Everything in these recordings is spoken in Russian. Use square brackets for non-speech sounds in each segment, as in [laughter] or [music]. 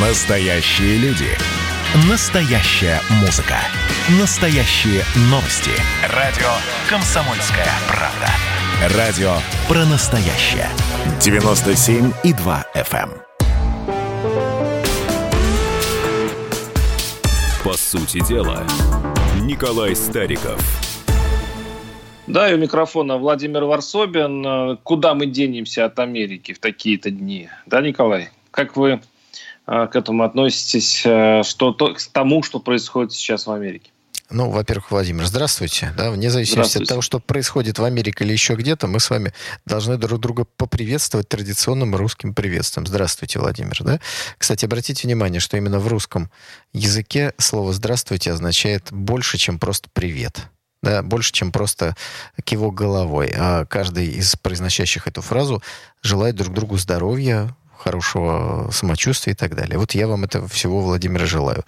Настоящие люди. Настоящая музыка. Настоящие новости. Радио «Комсомольская правда». Радио про настоящее. 97,2 FM. эм. По сути дела, Николай Стариков. Да, и у микрофона Владимир Варсобин. Куда мы денемся от Америки в такие-то дни? Да, Николай? Как вы к этому относитесь, э, что, то, к тому, что происходит сейчас в Америке? Ну, во-первых, Владимир, здравствуйте. Да, вне зависимости от того, что происходит в Америке или еще где-то, мы с вами должны друг друга поприветствовать традиционным русским приветствием. Здравствуйте, Владимир. Да? Кстати, обратите внимание, что именно в русском языке слово «здравствуйте» означает больше, чем просто «привет». Да, больше, чем просто кивок головой. А каждый из произносящих эту фразу желает друг другу здоровья, хорошего самочувствия и так далее. Вот я вам этого всего, Владимир, желаю.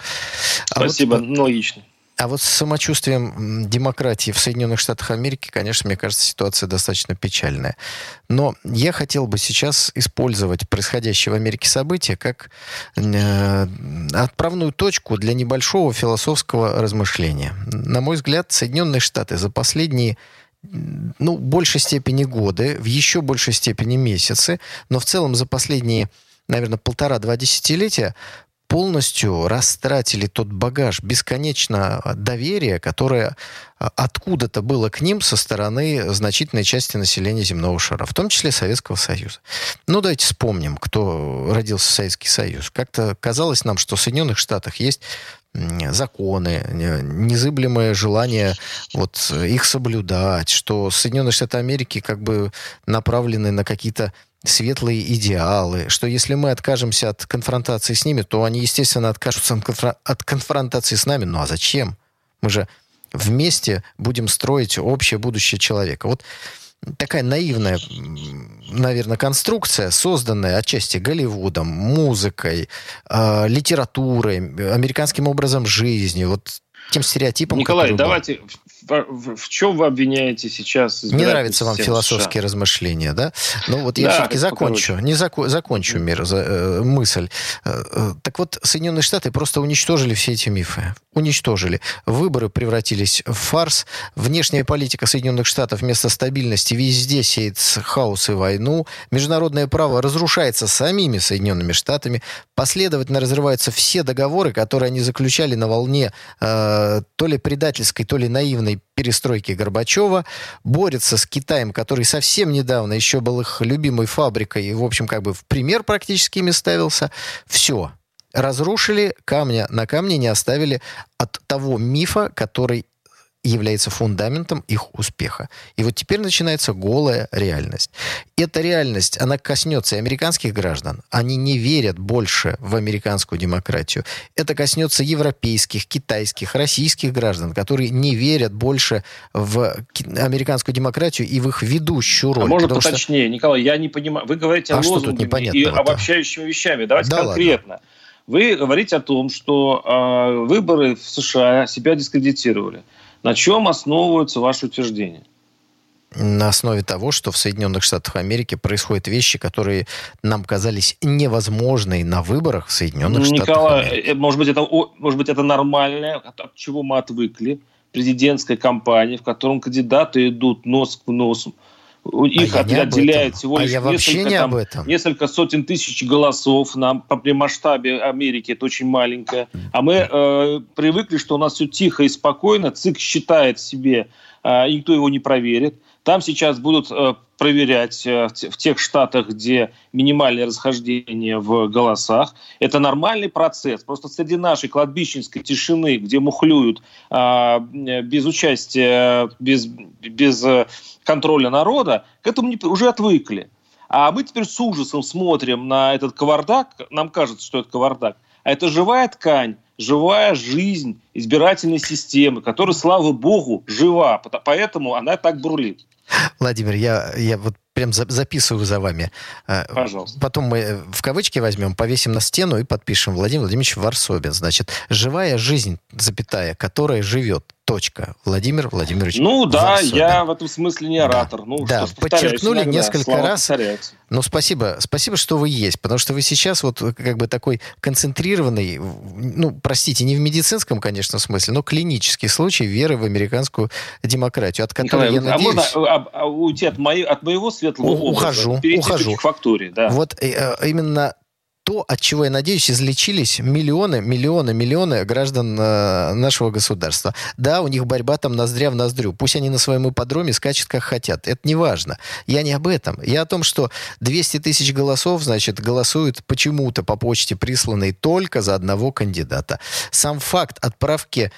А Спасибо, вот, ну, логично. А вот с самочувствием демократии в Соединенных Штатах Америки, конечно, мне кажется, ситуация достаточно печальная. Но я хотел бы сейчас использовать происходящее в Америке события как э, отправную точку для небольшого философского размышления. На мой взгляд, Соединенные Штаты за последние ну, в большей степени годы, в еще большей степени месяцы, но в целом за последние, наверное, полтора-два десятилетия полностью растратили тот багаж бесконечно доверия, которое а, откуда-то было к ним со стороны значительной части населения земного шара, в том числе Советского Союза. Ну, давайте вспомним, кто родился в Советский Союз. Как-то казалось нам, что в Соединенных Штатах есть законы, незыблемое желание вот их соблюдать, что Соединенные Штаты Америки как бы направлены на какие-то светлые идеалы, что если мы откажемся от конфронтации с ними, то они, естественно, откажутся от конфронтации с нами. Ну а зачем? Мы же вместе будем строить общее будущее человека. Вот такая наивная, наверное, конструкция, созданная отчасти Голливудом, музыкой, э, литературой, американским образом жизни, вот тем стереотипом. Николай, давайте был в, чем вы обвиняете сейчас? Не нравятся вам философские США? размышления, да? Ну вот я да, все-таки закончу, не зако, закончу мир, за, э, мысль. Э, э, так вот, Соединенные Штаты просто уничтожили все эти мифы. Уничтожили. Выборы превратились в фарс. Внешняя политика Соединенных Штатов вместо стабильности везде сеет хаос и войну. Международное право разрушается самими Соединенными Штатами. Последовательно разрываются все договоры, которые они заключали на волне э, то ли предательской, то ли наивной перестройки Горбачева, борется с Китаем, который совсем недавно еще был их любимой фабрикой и, в общем, как бы в пример практически ими ставился. Все. Разрушили камня на камне, не оставили от того мифа, который является фундаментом их успеха. И вот теперь начинается голая реальность. Эта реальность, она коснется и американских граждан. Они не верят больше в американскую демократию. Это коснется европейских, китайских, российских граждан, которые не верят больше в американскую демократию и в их ведущую роль. А можно поточнее, что... Николай, я не понимаю. Вы говорите а о лозунгах и обобщающими вещами. Давайте да конкретно. Ладно. Вы говорите о том, что э, выборы в США себя дискредитировали. На чем основываются ваши утверждения? на основе того, что в Соединенных Штатах Америки происходят вещи, которые нам казались невозможной на выборах в Соединенных Николай, Штатах Америки. Э, может быть, это, может быть, это нормально, от чего мы отвыкли. Президентская кампания, в котором кандидаты идут нос к носу их а отделяет всего а лишь а несколько, там, несколько сотен тысяч голосов на, при масштабе Америки, это очень маленькое. А мы э, привыкли, что у нас все тихо и спокойно, ЦИК считает себе, э, никто его не проверит. Там сейчас будут э, проверять э, в тех штатах, где минимальное расхождение в голосах. Это нормальный процесс. Просто среди нашей кладбищенской тишины, где мухлюют а, без участия, без, без э, контроля народа, к этому уже отвыкли. А мы теперь с ужасом смотрим на этот кавардак. Нам кажется, что это кавардак. А это живая ткань, живая жизнь избирательной системы, которая, слава богу, жива. Поэтому она так бурлит. Владимир, я, я вот прям за, записываю за вами. Э, Пожалуйста. Потом мы в кавычки возьмем, повесим на стену и подпишем Владимир Владимирович Варсобин. Значит, живая жизнь, запятая, которая живет Точка. Владимир Владимирович. Ну да, Варсобин. я в этом смысле не оратор. Да, ну, да. подчеркнули иногда, несколько раз. Повторяются. Ну спасибо, спасибо, что вы есть, потому что вы сейчас вот как бы такой концентрированный, ну простите, не в медицинском, конечно, смысле, но клинический случай веры в американскую демократию, от которой Николай, я а надеюсь... можно а, а, уйти от, моей, от моего светлого ухожу, образа, ухожу. к фактуре? Да. Вот э, именно то, от чего, я надеюсь, излечились миллионы, миллионы, миллионы граждан э, нашего государства. Да, у них борьба там ноздря в ноздрю. Пусть они на своем ипподроме скачут, как хотят. Это не важно. Я не об этом. Я о том, что 200 тысяч голосов, значит, голосуют почему-то по почте присланной только за одного кандидата. Сам факт отправки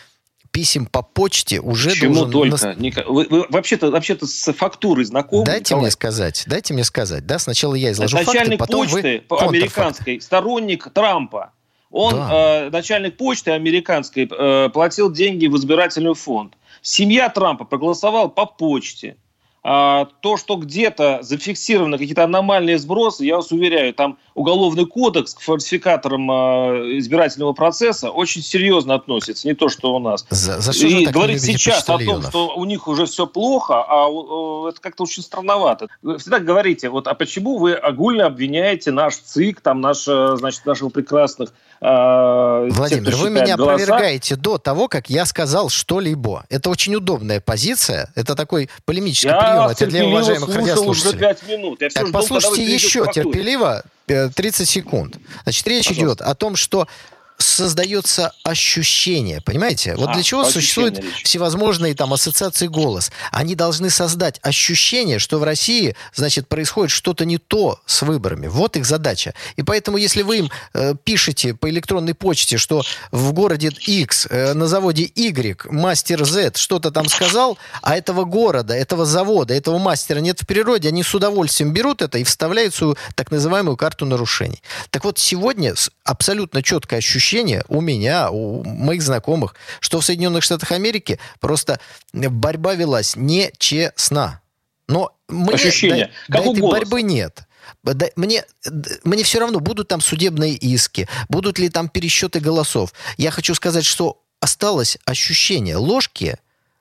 писем по почте уже Почему должен... только? Нас... Вы, вы вообще-то, вообще-то с фактурой знакомы? Дайте Николай? мне сказать, дайте мне сказать. Да, сначала я изложу начальник факты, потом почты вы американской, сторонник Трампа. Он, да. э, начальник почты американской, э, платил деньги в избирательный фонд. Семья Трампа проголосовала по почте. А, то, что где-то зафиксированы какие-то аномальные сбросы, я вас уверяю, там уголовный кодекс к фальсификаторам а, избирательного процесса очень серьезно относится, не то, что у нас. За, за что И говорить сейчас о том, что у них уже все плохо, а это как-то очень странновато. Вы всегда говорите, вот, а почему вы огульно обвиняете наш ЦИК, там, наш, значит, наших прекрасных э, Владимир, тех, вы меня голоса. опровергаете до того, как я сказал что-либо. Это очень удобная позиция. Это такой полемический я прием. Это для уважаемых радиослушателей. Уже 5 минут. Я так, жду, послушайте еще терпеливо 30 э, секунд. Значит, речь Пожалуйста. идет о том, что создается ощущение, понимаете? Вот а, для чего существуют речь. всевозможные там ассоциации голос? Они должны создать ощущение, что в России, значит, происходит что-то не то с выборами. Вот их задача. И поэтому, если вы им э, пишете по электронной почте, что в городе X, э, на заводе Y, мастер Z что-то там сказал, а этого города, этого завода, этого мастера нет в природе, они с удовольствием берут это и вставляют свою так называемую карту нарушений. Так вот, сегодня абсолютно четкое ощущение ощущение у меня, у моих знакомых, что в Соединенных Штатах Америки просто борьба велась нечестно. Но мне ощущение. До, как до этой голос. борьбы нет. Мне, мне все равно, будут там судебные иски, будут ли там пересчеты голосов. Я хочу сказать, что осталось ощущение. Ложки,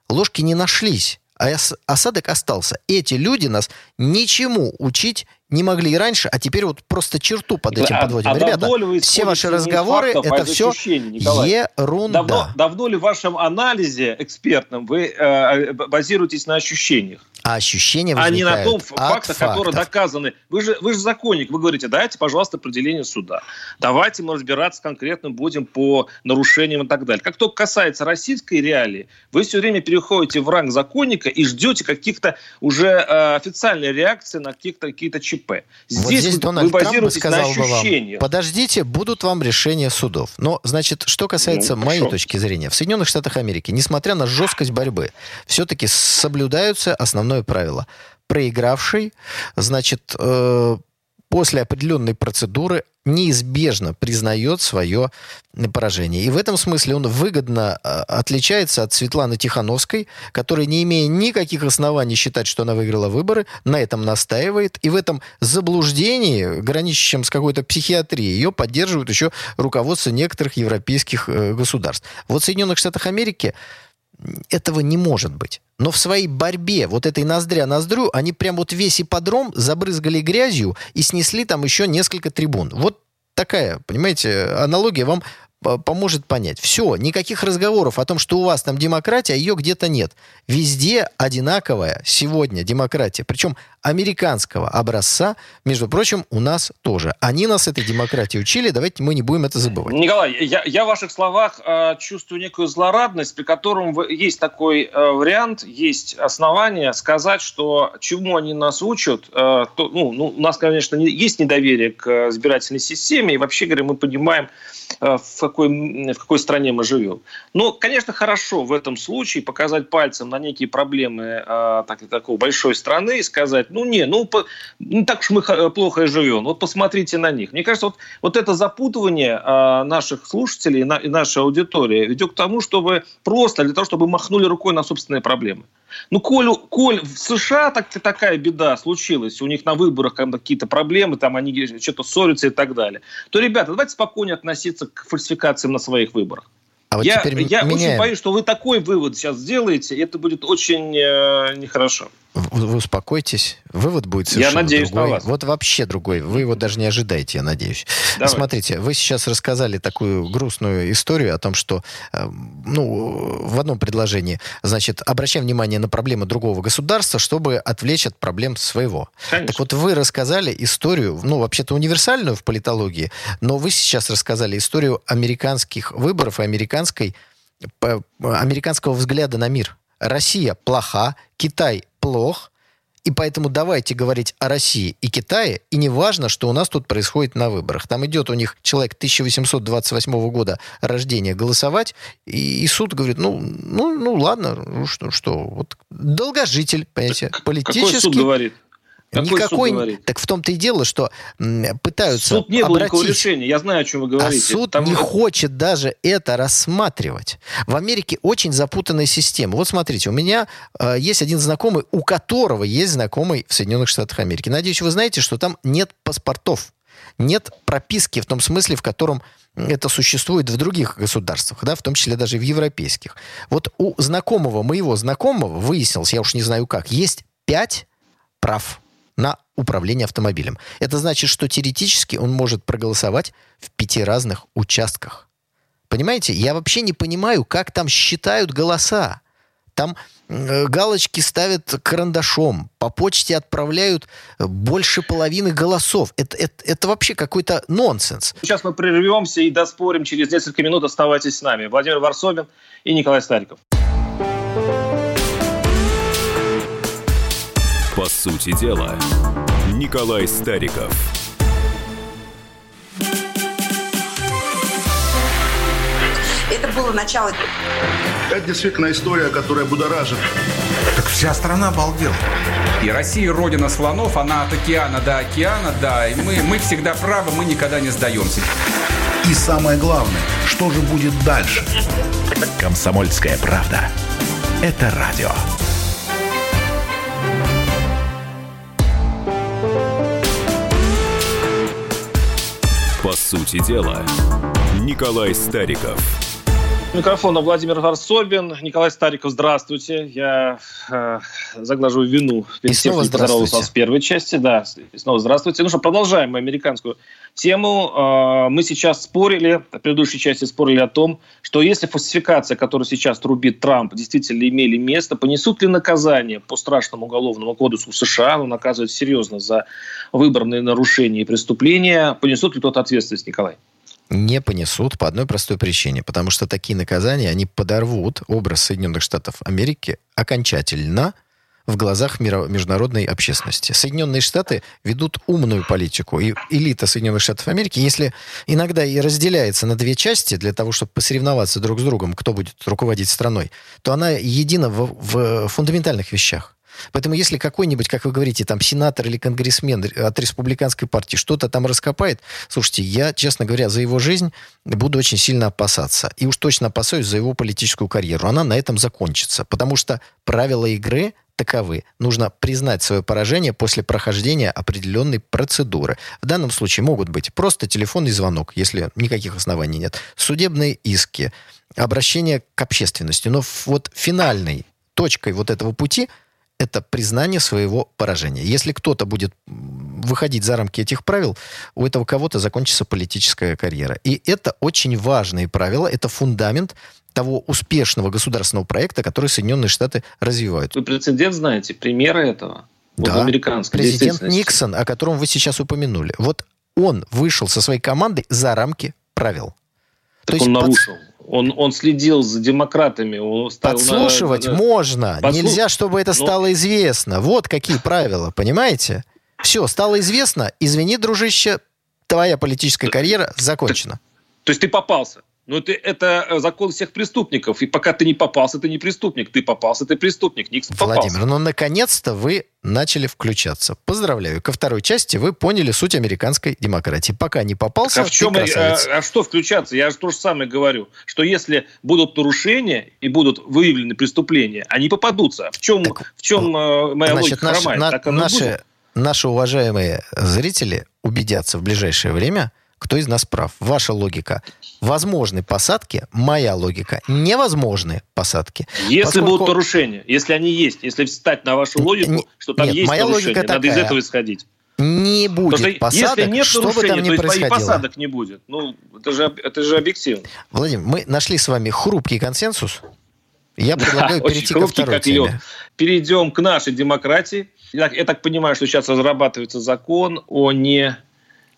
ложки не нашлись, а осадок остался. Эти люди нас ничему учить не могли и раньше, а теперь вот просто черту под этим а, подводим. А Ребята, все ваши разговоры фактов, это все ерунда. Давно, давно ли в вашем анализе экспертном вы э, базируетесь на ощущениях? А ощущения А не на том фактах, которые доказаны. Вы же, вы же законник, вы говорите, дайте, пожалуйста, определение суда. Давайте мы разбираться конкретно будем по нарушениям и так далее. Как только касается российской реалии, вы все время переходите в ранг законника и ждете каких-то уже э, официальной реакции на каких-то какие-то ЧП. Здесь, вот здесь вы, Дональд вы Трамп сказал ощущениях. Вам, подождите, будут вам решения судов. Но, значит, что касается ну, моей точки зрения, в Соединенных Штатах Америки, несмотря на жесткость борьбы, все-таки соблюдаются основное правило. Проигравший, значит, э, после определенной процедуры неизбежно признает свое поражение. И в этом смысле он выгодно э, отличается от Светланы Тихановской, которая, не имея никаких оснований считать, что она выиграла выборы, на этом настаивает. И в этом заблуждении, граничащем с какой-то психиатрией, ее поддерживают еще руководство некоторых европейских э, государств. Вот в Соединенных Штатах Америки этого не может быть. Но в своей борьбе, вот этой ноздря ноздрю, они прям вот весь ипподром забрызгали грязью и снесли там еще несколько трибун. Вот такая, понимаете, аналогия вам поможет понять. Все, никаких разговоров о том, что у вас там демократия, а ее где-то нет. Везде одинаковая сегодня демократия. Причем американского образца, между прочим, у нас тоже. Они нас этой демократии учили, давайте мы не будем это забывать. Николай, я, я в ваших словах э, чувствую некую злорадность, при котором есть такой э, вариант, есть основания сказать, что чему они нас учат, э, то, ну, ну, у нас, конечно, не, есть недоверие к избирательной системе, и вообще говоря, мы понимаем, э, в какой, в какой стране мы живем. Но, конечно, хорошо в этом случае показать пальцем на некие проблемы а, так, такой большой страны и сказать, ну не, ну по, не так уж мы плохо и живем, вот посмотрите на них. Мне кажется, вот, вот это запутывание а, наших слушателей и, на, и нашей аудитории ведет к тому, чтобы просто для того, чтобы махнули рукой на собственные проблемы. Ну, коль, коль в США так, такая беда случилась, у них на выборах какие-то проблемы, там они что-то ссорятся и так далее, то, ребята, давайте спокойнее относиться к фальсификациям на своих выборах. А вот я я очень боюсь, что вы такой вывод сейчас сделаете, и это будет очень э, нехорошо. Вы, успокойтесь. Вывод будет совершенно Я надеюсь другой. на вас. Вот вообще другой. Вы его даже не ожидаете, я надеюсь. Давай. Смотрите, вы сейчас рассказали такую грустную историю о том, что, э, ну, в одном предложении, значит, обращаем внимание на проблемы другого государства, чтобы отвлечь от проблем своего. Конечно. Так вот, вы рассказали историю, ну, вообще-то универсальную в политологии, но вы сейчас рассказали историю американских выборов и американской, американского взгляда на мир. Россия плоха, Китай плох, и поэтому давайте говорить о России и Китае, и не важно, что у нас тут происходит на выборах. Там идет у них человек 1828 года рождения голосовать, и, и суд говорит, ну, ну, ну ладно, ну что, что, вот долгожитель, понимаете, политический. Какой суд говорит? Какой Никакой... суд говорит? Так в том-то и дело, что пытаются Суд не было обратить... решения, я знаю, о чем вы говорите. А суд Там... не хочет даже это рассматривать. В Америке очень запутанная система. Вот смотрите, у меня э, есть один знакомый, у которого есть знакомый в Соединенных Штатах Америки. Надеюсь, вы знаете, что там нет паспортов. Нет прописки в том смысле, в котором это существует в других государствах, да, в том числе даже в европейских. Вот у знакомого, моего знакомого, выяснилось, я уж не знаю как, есть пять прав на управление автомобилем. Это значит, что теоретически он может проголосовать в пяти разных участках. Понимаете, я вообще не понимаю, как там считают голоса. Там э, галочки ставят карандашом, по почте отправляют больше половины голосов. Это, это, это вообще какой-то нонсенс. Сейчас мы прервемся и доспорим через несколько минут. Оставайтесь с нами. Владимир Варсобин и Николай Стариков. По сути дела, Николай Стариков. Это было начало. Это действительно история, которая будоражит. Так вся страна обалдела. И Россия родина слонов, она от океана до океана, да, и мы, мы всегда правы, мы никогда не сдаемся. И самое главное, что же будет дальше? Комсомольская правда. Это радио. По сути дела, Николай Стариков. Микрофона Владимир Варсобин. Николай Стариков, здравствуйте. Я э, заглаживаю вину перед тем, что поздоровался с первой части. Да, и снова здравствуйте. Ну что, продолжаем мы американскую тему. Э, мы сейчас спорили, в предыдущей части спорили о том, что если фальсификация, которую сейчас трубит Трамп, действительно имели место, понесут ли наказание по страшному уголовному кодексу США, он наказывает серьезно за выборные нарушения и преступления, понесут ли тот ответственность, Николай? не понесут по одной простой причине. Потому что такие наказания, они подорвут образ Соединенных Штатов Америки окончательно в глазах международной общественности. Соединенные Штаты ведут умную политику. И элита Соединенных Штатов Америки, если иногда и разделяется на две части для того, чтобы посоревноваться друг с другом, кто будет руководить страной, то она едина в, в фундаментальных вещах. Поэтому если какой-нибудь, как вы говорите, там сенатор или конгрессмен от республиканской партии что-то там раскопает, слушайте, я, честно говоря, за его жизнь буду очень сильно опасаться. И уж точно опасаюсь за его политическую карьеру. Она на этом закончится. Потому что правила игры таковы. Нужно признать свое поражение после прохождения определенной процедуры. В данном случае могут быть просто телефонный звонок, если никаких оснований нет, судебные иски, обращение к общественности. Но вот финальной точкой вот этого пути – это признание своего поражения. Если кто-то будет выходить за рамки этих правил, у этого кого-то закончится политическая карьера. И это очень важные правила, это фундамент того успешного государственного проекта, который Соединенные Штаты развивают. Вы прецедент знаете, примеры этого? Да, вот американской президент Никсон, о котором вы сейчас упомянули. Вот он вышел со своей командой за рамки правил. Так То он есть нарушил. Под он, он следил за демократами. Он Подслушивать на, можно. Подслуш... Нельзя, чтобы это Но... стало известно. Вот какие правила, понимаете? Все, стало известно. Извини, дружище, твоя политическая карьера закончена. То есть ты попался? Но это, это э, закон всех преступников. И пока ты не попался, ты не преступник. Ты попался, ты преступник. Никсон попался. Владимир, ну наконец-то вы начали включаться. Поздравляю. Ко второй части вы поняли суть американской демократии. Пока не попался, так а в чем, а, а что включаться? Я же то же самое говорю. Что если будут нарушения и будут выявлены преступления, они попадутся. В чем, так, в чем э, моя значит, логика наши, хромает? На, так наши, наши уважаемые зрители убедятся в ближайшее время – кто из нас прав. Ваша логика. Возможны посадки, моя логика. Невозможны посадки. Если поскольку... будут нарушения, если они есть, если встать на вашу логику, не, что там нет, есть моя нарушения, логика надо такая. из этого исходить. Не будет Потому посадок, если нет что бы там ни то происходило. и посадок не будет. Ну, это же, это же объективно. Владимир, мы нашли с вами хрупкий консенсус. Я предлагаю да, перейти ко второй теме. Перейдем к нашей демократии. Я я так понимаю, что сейчас разрабатывается закон о не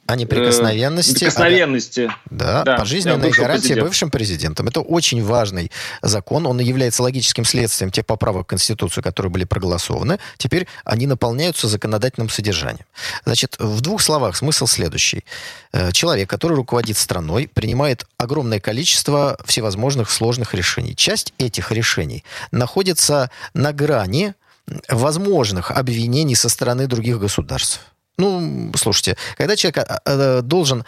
о неприкосновенности. Э, неприкосновенности. Да, да, пожизненной гарантии президент. бывшим президентом. Это очень важный закон. Он является логическим следствием тех поправок в Конституцию, которые были проголосованы. Теперь они наполняются законодательным содержанием. Значит, в двух словах смысл следующий. Э, человек, который руководит страной, принимает огромное количество всевозможных сложных решений. Часть этих решений находится на грани возможных обвинений со стороны других государств. Ну, слушайте, когда человек а, а, должен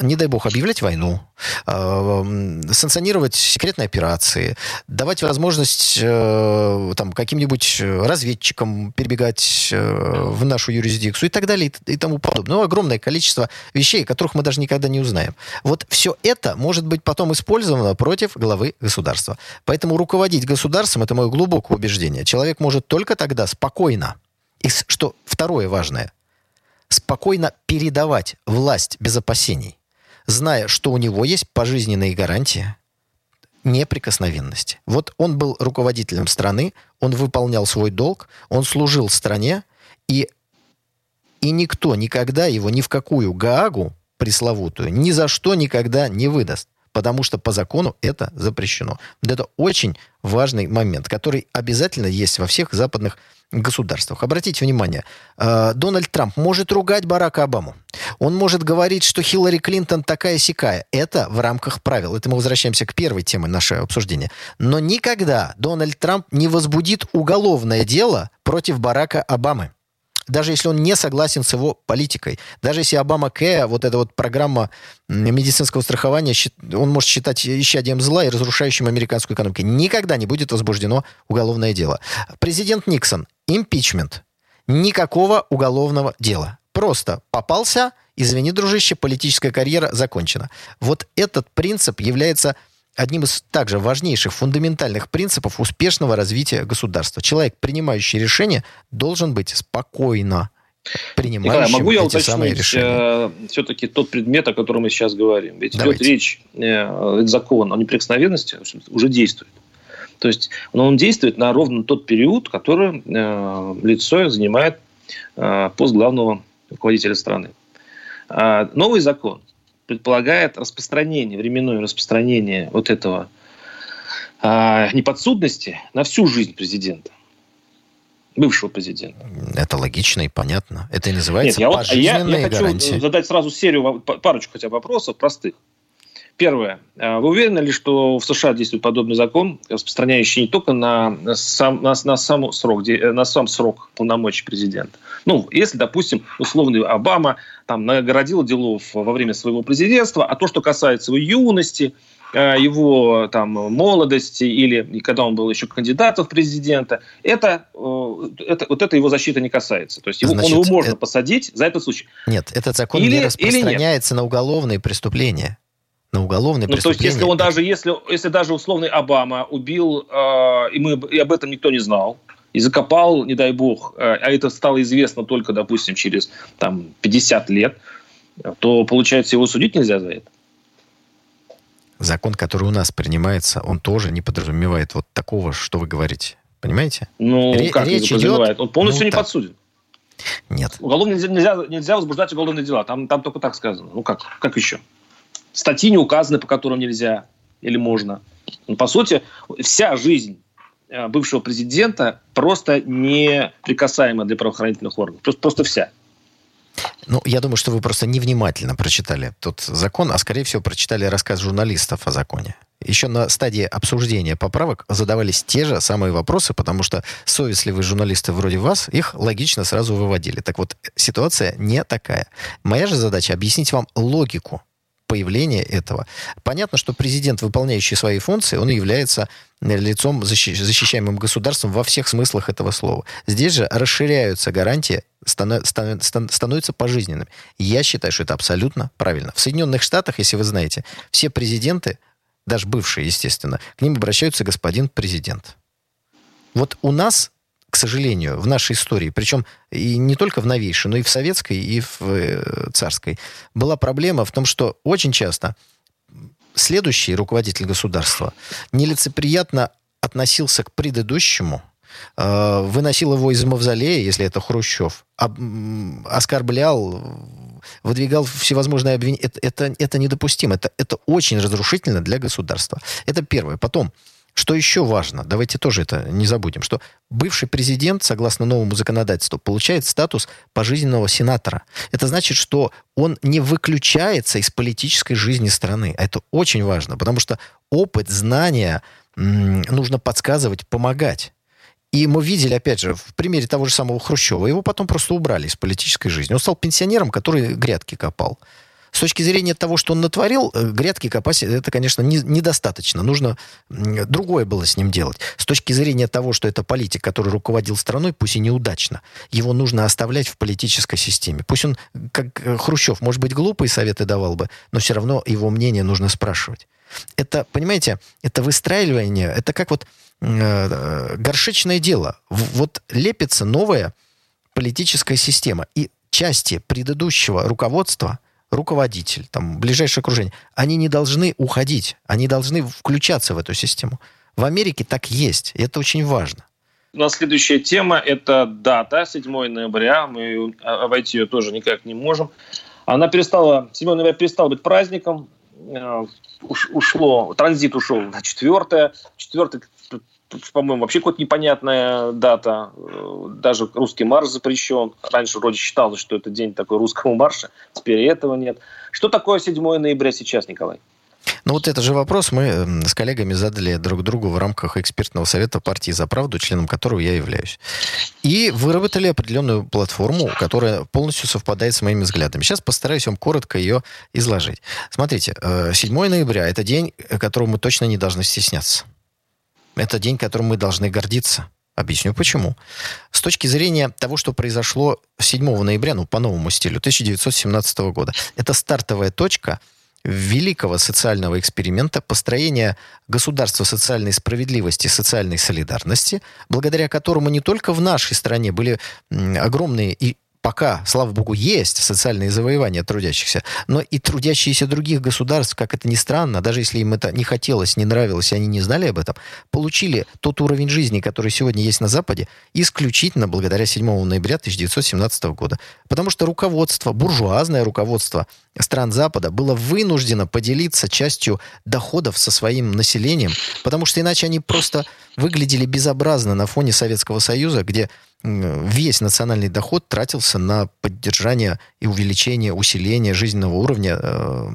не дай бог, объявлять войну, э, санкционировать секретные операции, давать возможность э, там, каким-нибудь разведчикам перебегать э, в нашу юрисдикцию и так далее и, и тому подобное. Ну, огромное количество вещей, которых мы даже никогда не узнаем. Вот все это может быть потом использовано против главы государства. Поэтому руководить государством, это мое глубокое убеждение, человек может только тогда спокойно. И что второе важное – спокойно передавать власть без опасений, зная, что у него есть пожизненные гарантии неприкосновенности. Вот он был руководителем страны, он выполнял свой долг, он служил стране, и, и никто никогда его ни в какую Гаагу пресловутую ни за что никогда не выдаст потому что по закону это запрещено. Это очень важный момент, который обязательно есть во всех западных государствах. Обратите внимание, э, Дональд Трамп может ругать Барака Обаму. Он может говорить, что Хиллари Клинтон такая сякая. Это в рамках правил. Это мы возвращаемся к первой теме нашего обсуждения. Но никогда Дональд Трамп не возбудит уголовное дело против Барака Обамы даже если он не согласен с его политикой. Даже если Обама Кэ, вот эта вот программа медицинского страхования, он может считать исчадием зла и разрушающим американскую экономику. Никогда не будет возбуждено уголовное дело. Президент Никсон, импичмент. Никакого уголовного дела. Просто попался, извини, дружище, политическая карьера закончена. Вот этот принцип является одним из также важнейших фундаментальных принципов успешного развития государства. Человек, принимающий решения, должен быть спокойно принимающим Николай, могу я эти самые решения. Э, все-таки тот предмет, о котором мы сейчас говорим? Ведь Давайте. идет речь, э, закон о неприкосновенности уже действует. То есть он, он действует на ровно тот период, который э, лицо занимает э, пост главного руководителя страны. А новый закон предполагает распространение, временное распространение вот этого а, неподсудности на всю жизнь президента бывшего президента. Это логично и понятно. Это и называется Нет, я, вот, я, я хочу гарантии. задать сразу серию, парочку хотя бы вопросов простых. Первое. А, вы уверены ли, что в США действует подобный закон, распространяющий не только на сам, на, на сам, срок, на сам срок полномочий президента, ну, если, допустим, условный Обама там наградил делов во время своего президентства, а то, что касается его юности, э, его там молодости или когда он был еще кандидатом в президента, это, э, это, вот это его защита не касается. То есть его, Значит, он его можно это... посадить за этот случай. Нет, этот закон или, не распространяется на уголовные преступления. На уголовные ну, преступления. То есть, если он даже, если, если даже условный Обама убил, э, и, мы, и об этом никто не знал, и закопал, не дай бог, э, а это стало известно только, допустим, через там, 50 лет, то, получается, его судить нельзя за это. Закон, который у нас принимается, он тоже не подразумевает вот такого, что вы говорите. Понимаете? Ну, Ре- как речь не подразумевает? Идет, он полностью ну, не так. подсуден. Нет. Уголовно нельзя, нельзя, нельзя возбуждать уголовные дела. Там, там только так сказано. Ну как? Как еще? Статьи не указаны, по которым нельзя или можно. Ну, по сути, вся жизнь Э, бывшего президента просто неприкасаема для правоохранительных органов. Просто, просто вся. Ну, я думаю, что вы просто невнимательно прочитали тот закон, а, скорее всего, прочитали рассказ журналистов о законе. Еще на стадии обсуждения поправок задавались те же самые вопросы, потому что совестливые журналисты вроде вас их логично сразу выводили. Так вот, ситуация не такая. Моя же задача объяснить вам логику появления этого. Понятно, что президент, выполняющий свои функции, он является лицом, защищаемым государством во всех смыслах этого слова. Здесь же расширяются гарантии, становятся пожизненными. Я считаю, что это абсолютно правильно. В Соединенных Штатах, если вы знаете, все президенты, даже бывшие, естественно, к ним обращаются господин президент. Вот у нас к сожалению, в нашей истории, причем и не только в новейшей, но и в советской, и в э, царской, была проблема в том, что очень часто следующий руководитель государства нелицеприятно относился к предыдущему, э, выносил его из мавзолея, если это Хрущев, оскорблял, выдвигал всевозможные обвинения. Это, это, это недопустимо. Это, это очень разрушительно для государства. Это первое. Потом, что еще важно, давайте тоже это не забудем, что бывший президент, согласно новому законодательству, получает статус пожизненного сенатора. Это значит, что он не выключается из политической жизни страны. А это очень важно, потому что опыт, знания нужно подсказывать, помогать. И мы видели, опять же, в примере того же самого Хрущева, его потом просто убрали из политической жизни. Он стал пенсионером, который грядки копал. С точки зрения того, что он натворил, э, грядки копать, это, конечно, не, недостаточно. Нужно другое было с ним делать. С точки зрения того, что это политик, который руководил страной, пусть и неудачно, его нужно оставлять в политической системе. Пусть он, как э, Хрущев, может быть, глупые советы давал бы, но все равно его мнение нужно спрашивать. Это, понимаете, это выстраивание, это как вот э, горшечное дело. Вот лепится новая политическая система. И части предыдущего руководства – руководитель, там, ближайшее окружение, они не должны уходить, они должны включаться в эту систему. В Америке так есть, и это очень важно. У нас следующая тема – это дата, 7 ноября. Мы обойти ее тоже никак не можем. Она перестала, 7 ноября перестал быть праздником. Э, ушло, транзит ушел на 4 4 по-моему, вообще какая-то непонятная дата. Э, даже русский марш запрещен. Раньше вроде считалось, что это день такой русского марша. Теперь этого нет. Что такое 7 ноября сейчас, Николай? Ну вот это же вопрос мы с коллегами задали друг другу в рамках экспертного совета партии «За правду», членом которого я являюсь. И выработали определенную платформу, которая полностью совпадает с моими взглядами. Сейчас постараюсь вам коротко ее изложить. Смотрите, 7 э, ноября – это день, которого мы точно не должны стесняться. Это день, которым мы должны гордиться. Объясню почему. С точки зрения того, что произошло 7 ноября, ну, по новому стилю, 1917 года, это стартовая точка великого социального эксперимента построения государства социальной справедливости, социальной солидарности, благодаря которому не только в нашей стране были огромные и пока, слава богу, есть социальные завоевания трудящихся, но и трудящиеся других государств, как это ни странно, даже если им это не хотелось, не нравилось, и они не знали об этом, получили тот уровень жизни, который сегодня есть на Западе, исключительно благодаря 7 ноября 1917 года. Потому что руководство, буржуазное руководство стран Запада было вынуждено поделиться частью доходов со своим населением, потому что иначе они просто выглядели безобразно на фоне Советского Союза, где весь национальный доход тратился на поддержание и увеличение, усиление жизненного уровня э,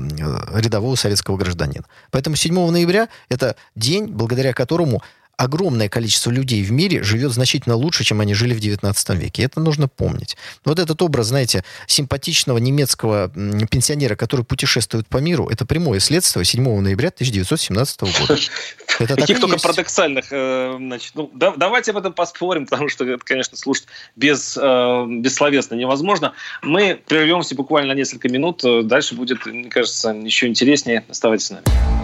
рядового советского гражданина. Поэтому 7 ноября это день, благодаря которому огромное количество людей в мире живет значительно лучше, чем они жили в 19 веке. Это нужно помнить. Вот этот образ, знаете, симпатичного немецкого пенсионера, который путешествует по миру, это прямое следствие 7 ноября 1917 года. [laughs] Это Каких только парадоксальных. Э, значит, ну, да, давайте об этом поспорим, [laughs] потому что это, конечно, слушать без, э, бессловесно невозможно. Мы прервемся буквально несколько минут. Дальше будет, мне кажется, еще интереснее. Оставайтесь с нами.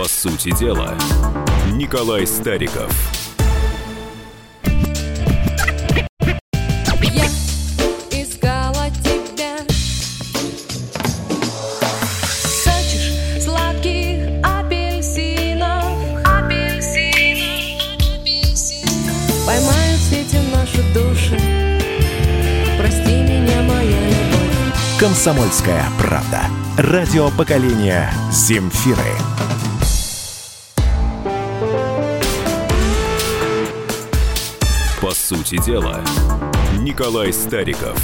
По сути дела, Николай Стариков. Я искала тебя. Хочешь сладких апельсинов? Апельсинов. Поймают сети наши души. Прости меня, моя любовь. Комсомольская правда. Радио поколения Земфиры. Сути дела, Николай Стариков.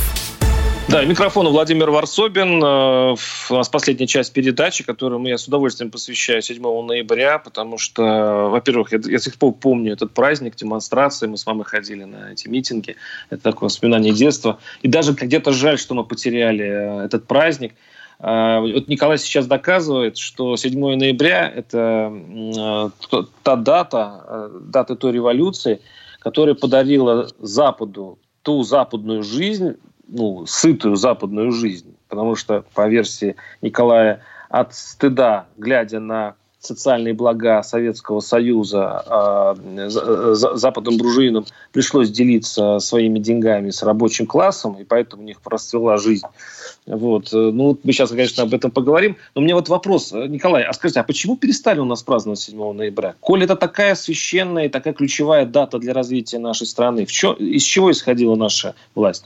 Да, микрофон Владимир Варсобин. Э, у нас последняя часть передачи, которую я с удовольствием посвящаю 7 ноября, потому что, во-первых, я, я сих пор помню этот праздник, демонстрации, мы с вами ходили на эти митинги. Это такое воспоминание детства. И даже где-то жаль, что мы потеряли э, этот праздник. Э, вот Николай сейчас доказывает, что 7 ноября – это та дата, дата той революции, которая подарила Западу ту западную жизнь, ну, сытую западную жизнь. Потому что, по версии Николая, от стыда, глядя на социальные блага Советского Союза э, западным дружинам пришлось делиться своими деньгами с рабочим классом, и поэтому у них расцвела жизнь. Вот. Ну, мы сейчас, конечно, об этом поговорим. Но у меня вот вопрос, Николай, а скажите, а почему перестали у нас праздновать 7 ноября? Коль это такая священная и такая ключевая дата для развития нашей страны, в чё, из чего исходила наша власть?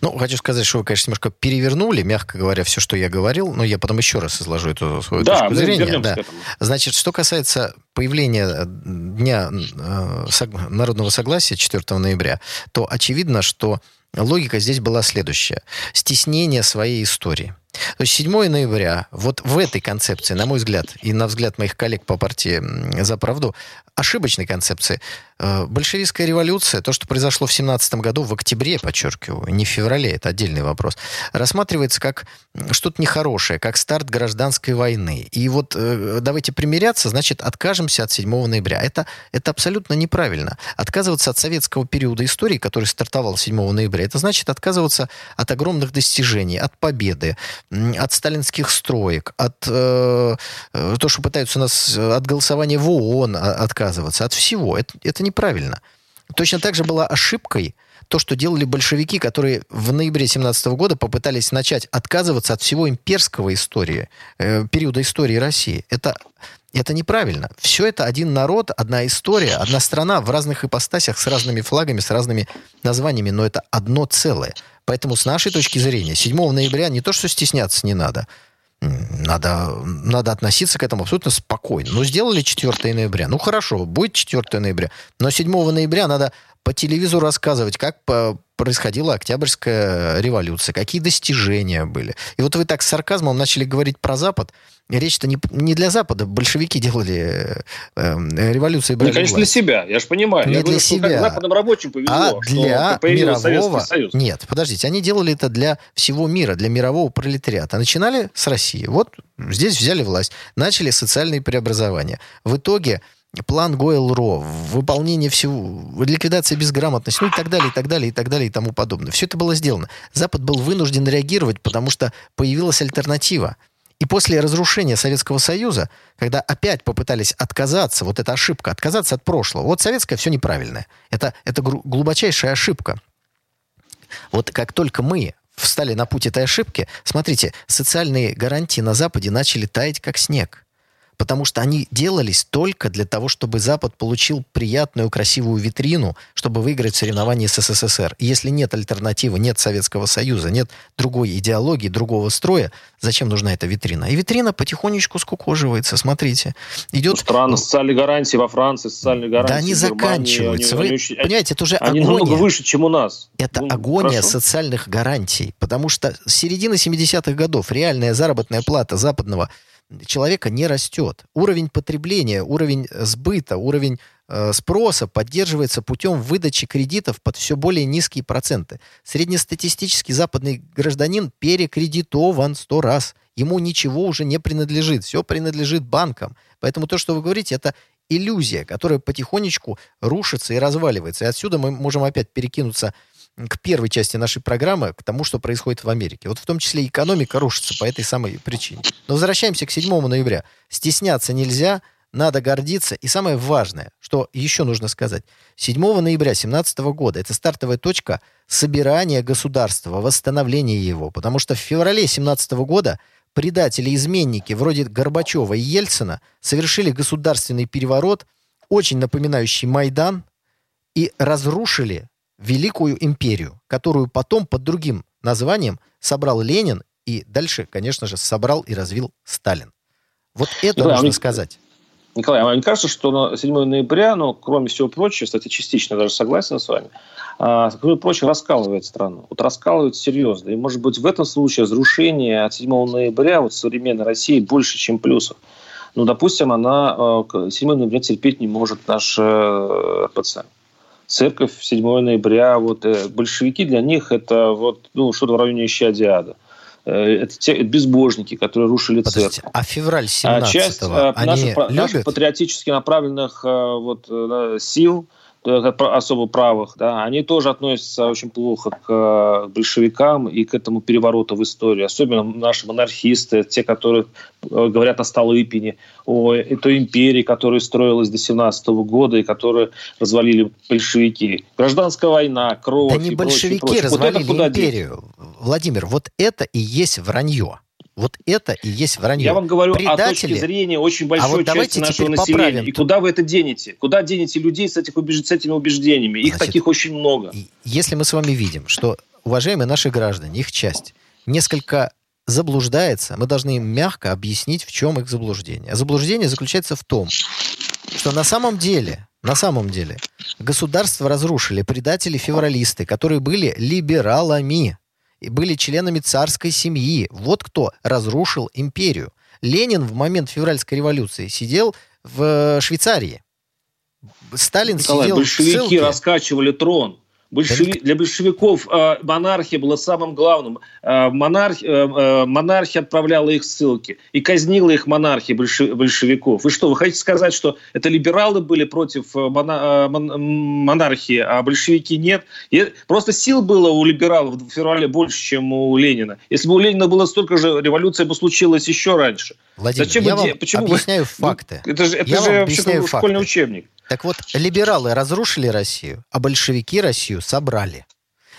Ну, хочу сказать, что вы, конечно, немножко перевернули, мягко говоря, все, что я говорил, но я потом еще раз изложу эту свою да, точку зрения. Да. Значит, что касается появления Дня э, народного согласия 4 ноября, то очевидно, что логика здесь была следующая. Стеснение своей истории. То есть 7 ноября, вот в этой концепции, на мой взгляд, и на взгляд моих коллег по партии «За правду», ошибочной концепции. Э, большевистская революция, то, что произошло в 17 году, в октябре, подчеркиваю, не в феврале, это отдельный вопрос, рассматривается как что-то нехорошее, как старт гражданской войны. И вот э, давайте примиряться, значит, откажемся от 7 ноября. Это, это абсолютно неправильно. Отказываться от советского периода истории, который стартовал 7 ноября, это значит отказываться от огромных достижений, от победы, от сталинских строек, от э, э то, что пытаются нас от голосования в ООН отказываться отказываться от всего. Это, это неправильно. Точно так же была ошибкой то, что делали большевики, которые в ноябре 17 года попытались начать отказываться от всего имперского истории, э, периода истории России. Это, это неправильно. Все это один народ, одна история, одна страна в разных ипостасях, с разными флагами, с разными названиями, но это одно целое. Поэтому с нашей точки зрения 7 ноября не то, что стесняться не надо – надо, надо относиться к этому абсолютно спокойно. Ну, сделали 4 ноября. Ну, хорошо, будет 4 ноября. Но 7 ноября надо по телевизору рассказывать, как происходила Октябрьская революция, какие достижения были. И вот вы так с сарказмом начали говорить про Запад. Речь-то не, не для Запада. Большевики делали э, революции. Ну, конечно, власть. для себя. Я же понимаю. Не я для говорю, себя. Что западным рабочим повезло, а для мирового... Нет, подождите. Они делали это для всего мира, для мирового пролетариата. Начинали с России. Вот здесь взяли власть. Начали социальные преобразования. В итоге план Гойл-Ро, выполнение всего, ликвидация безграмотности, ну и так далее, и так далее, и так далее, и тому подобное. Все это было сделано. Запад был вынужден реагировать, потому что появилась альтернатива. И после разрушения Советского Союза, когда опять попытались отказаться, вот эта ошибка, отказаться от прошлого, вот советское все неправильное. Это, это глубочайшая ошибка. Вот как только мы встали на путь этой ошибки, смотрите, социальные гарантии на Западе начали таять как снег потому что они делались только для того, чтобы Запад получил приятную, красивую витрину, чтобы выиграть соревнования с СССР. И если нет альтернативы, нет Советского Союза, нет другой идеологии, другого строя, зачем нужна эта витрина? И витрина потихонечку скукоживается, смотрите. Идет... Ну, странно, социальные гарантии во Франции, социальные гарантии Да они заканчиваются. Они, Вы они, понимаете, это уже они агония. намного выше, чем у нас. Это ну, агония хорошо. социальных гарантий, потому что с середины 70-х годов реальная заработная плата западного человека не растет. Уровень потребления, уровень сбыта, уровень э, спроса поддерживается путем выдачи кредитов под все более низкие проценты. Среднестатистический западный гражданин перекредитован сто раз. Ему ничего уже не принадлежит. Все принадлежит банкам. Поэтому то, что вы говорите, это иллюзия, которая потихонечку рушится и разваливается. И отсюда мы можем опять перекинуться к первой части нашей программы, к тому, что происходит в Америке. Вот в том числе экономика рушится по этой самой причине. Но возвращаемся к 7 ноября. Стесняться нельзя, надо гордиться. И самое важное, что еще нужно сказать. 7 ноября 2017 года это стартовая точка собирания государства, восстановления его. Потому что в феврале 2017 года предатели-изменники вроде Горбачева и Ельцина совершили государственный переворот, очень напоминающий Майдан, и разрушили великую империю, которую потом под другим названием собрал Ленин и дальше, конечно же, собрал и развил Сталин. Вот это да, нужно мне, сказать. Николай, а мне кажется, что на 7 ноября, ну, кроме всего прочего, кстати, частично даже согласен с вами, а, кроме прочего, раскалывает страну. Вот раскалывает серьезно. И, может быть, в этом случае разрушение от 7 ноября вот современной России больше, чем плюсов. Ну, допустим, она 7 ноября терпеть не может наш РПЦ церковь 7 ноября, вот э, большевики для них это вот ну, что-то в районе исчадия ада. Э, это те безбожники, которые рушили Подождите, церковь. А февраль 17 а часть э, они наших, любят? наших патриотически направленных вот, сил – особо правых, да, они тоже относятся очень плохо к э, большевикам и к этому перевороту в истории. Особенно наши монархисты, те, которые э, говорят о Столыпине, о той империи, которая строилась до 17 года и которую развалили большевики. Гражданская война, кровь. Да не большевики прочее, прочее. развалили вот империю. Владимир, вот это и есть вранье. Вот это и есть вранье. Я вам говорю Предатели... о точке зрения очень большой а вот части нашего населения. Поправим. И куда вы это денете? Куда денете людей с, этих убеж... с этими убеждениями? Их Значит, таких очень много. Если мы с вами видим, что уважаемые наши граждане, их часть, несколько заблуждается, мы должны им мягко объяснить, в чем их заблуждение. А заблуждение заключается в том, что на самом деле, на самом деле, государство разрушили предатели-февралисты, которые были либералами и были членами царской семьи. Вот кто разрушил империю. Ленин в момент февральской революции сидел в Швейцарии. Сталин Николай, сидел большевики в ссылке. раскачивали трон. Большеви... Для большевиков э, монархия была самым главным. Э, монарх... э, монархия отправляла их ссылки и казнила их монархия больше... большевиков. Вы что, вы хотите сказать, что это либералы были против э, мона... Э, монархии, а большевики нет? И просто сил было у либералов в феврале больше, чем у Ленина. Если бы у Ленина было столько же, революция бы случилась еще раньше. Владимир, Зачем я вам Почему объясняю вы... факты. Это же, это я же вообще школьный учебник. Так вот, либералы разрушили Россию, а большевики Россию собрали.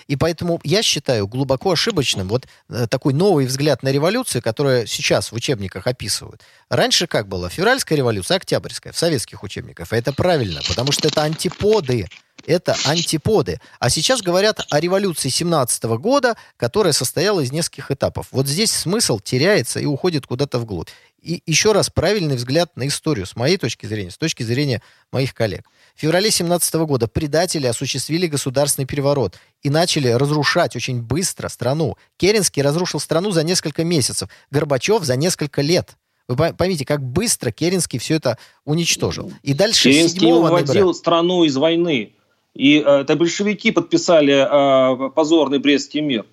И поэтому я считаю глубоко ошибочным вот э, такой новый взгляд на революцию, которую сейчас в учебниках описывают. Раньше как было? Февральская революция, октябрьская, в советских учебниках. И это правильно, потому что это антиподы. Это антиподы. А сейчас говорят о революции 17 года, которая состояла из нескольких этапов. Вот здесь смысл теряется и уходит куда-то вглубь. И еще раз правильный взгляд на историю с моей точки зрения, с точки зрения моих коллег. В феврале 17 года предатели осуществили государственный переворот и начали разрушать очень быстро страну. Керенский разрушил страну за несколько месяцев, Горбачев за несколько лет. Вы поймите, как быстро Керенский все это уничтожил. И дальше Керенский выводил ноября... страну из войны. И э, это большевики подписали э, позорный Брестский мир.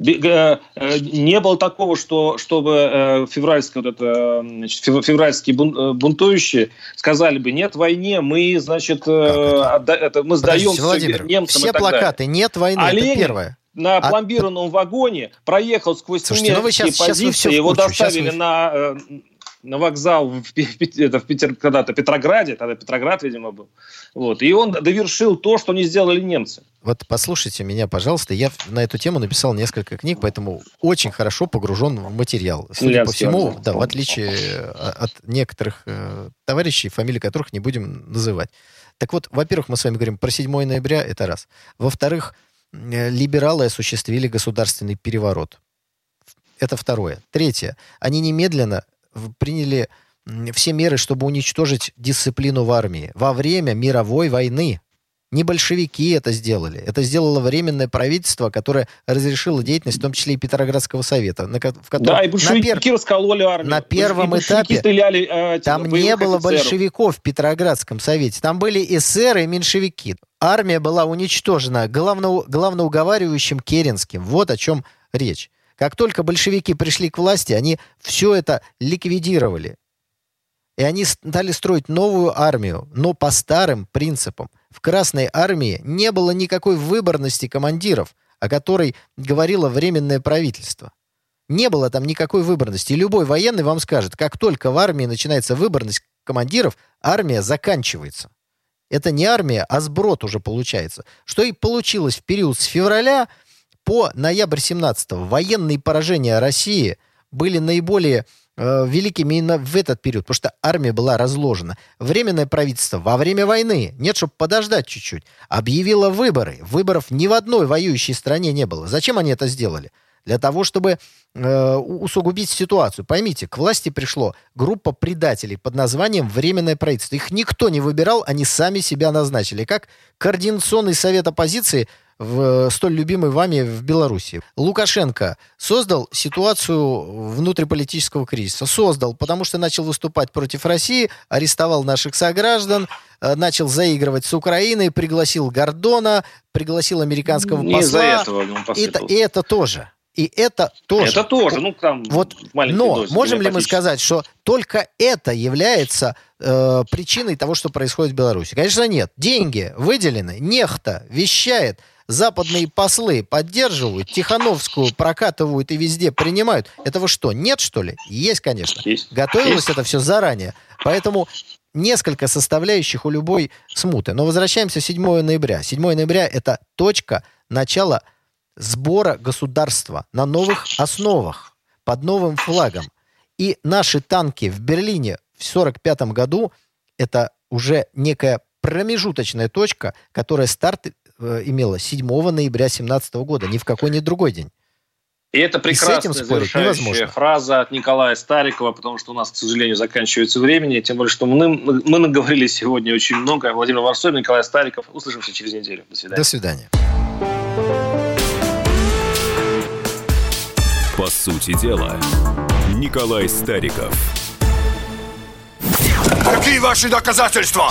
Э, э, не было такого, что, чтобы э, февральские, вот это, значит, февральские бунтующие сказали бы, нет войне, мы, значит, отда, это, мы сдаем Владимир, немцам Все плакаты, далее. нет войны, а это Ленин первое. на а пломбированном а... вагоне проехал сквозь Слушайте, ну немецкие сейчас, позиции, сейчас его доставили вы... на на вокзал в, это, в Питер, когда-то Петрограде, тогда Петроград, видимо, был. Вот. И он довершил то, что не сделали немцы. Вот послушайте меня, пожалуйста. Я на эту тему написал несколько книг, поэтому очень хорошо погружен в материал. Судя по всему, да, в отличие э, от некоторых э, товарищей, фамилии которых не будем называть. Так вот, во-первых, мы с вами говорим про 7 ноября, это раз. Во-вторых, э, либералы осуществили государственный переворот. Это второе. Третье. Они немедленно приняли все меры, чтобы уничтожить дисциплину в армии во время мировой войны. Не большевики это сделали. Это сделало временное правительство, которое разрешило деятельность, в том числе и Петроградского совета. На, в котором, да, и большевики на пер... раскололи армию. На первом этапе стреляли, э, там не было офицеров. большевиков в Петроградском совете. Там были эсеры и меньшевики. Армия была уничтожена главно, главноуговаривающим Керенским. Вот о чем речь. Как только большевики пришли к власти, они все это ликвидировали. И они стали строить новую армию, но по старым принципам. В Красной армии не было никакой выборности командиров, о которой говорило Временное правительство. Не было там никакой выборности. И любой военный вам скажет, как только в армии начинается выборность командиров, армия заканчивается. Это не армия, а сброд уже получается. Что и получилось в период с февраля по ноябрь 17-го военные поражения России были наиболее э, великими именно в этот период, потому что армия была разложена. Временное правительство во время войны, нет, чтобы подождать чуть-чуть, объявило выборы. Выборов ни в одной воюющей стране не было. Зачем они это сделали? для того, чтобы э, усугубить ситуацию. Поймите, к власти пришло группа предателей под названием «Временное правительство». Их никто не выбирал, они сами себя назначили. Как Координационный совет оппозиции в столь любимой вами в Беларуси. Лукашенко создал ситуацию внутриполитического кризиса. Создал, потому что начал выступать против России, арестовал наших сограждан, э, начал заигрывать с Украиной, пригласил Гордона, пригласил американского Не посла. из-за этого и, и это тоже. И это тоже. Это тоже, ну там вот, Но дозе, можем ли мы сказать, что только это является э, причиной того, что происходит в Беларуси? Конечно, нет. Деньги выделены, нехта вещает, западные послы поддерживают, Тихановскую прокатывают и везде принимают. Этого что, нет, что ли? Есть, конечно. Есть. Готовилось Есть. это все заранее. Поэтому несколько составляющих у любой смуты. Но возвращаемся 7 ноября. 7 ноября – это точка начала сбора государства на новых основах, под новым флагом. И наши танки в Берлине в 1945 году – это уже некая промежуточная точка, которая старт Э, имела 7 ноября 2017 года, ни в какой ни другой день. И это прекрасная и завершающая фраза от Николая Старикова, потому что у нас, к сожалению, заканчивается времени, тем более, что мы, мы наговорили сегодня очень много. Владимир Варсобин, Николай Стариков. Услышимся через неделю. До свидания. До свидания. По сути дела, Николай Стариков. Какие ваши доказательства?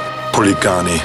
Poligani.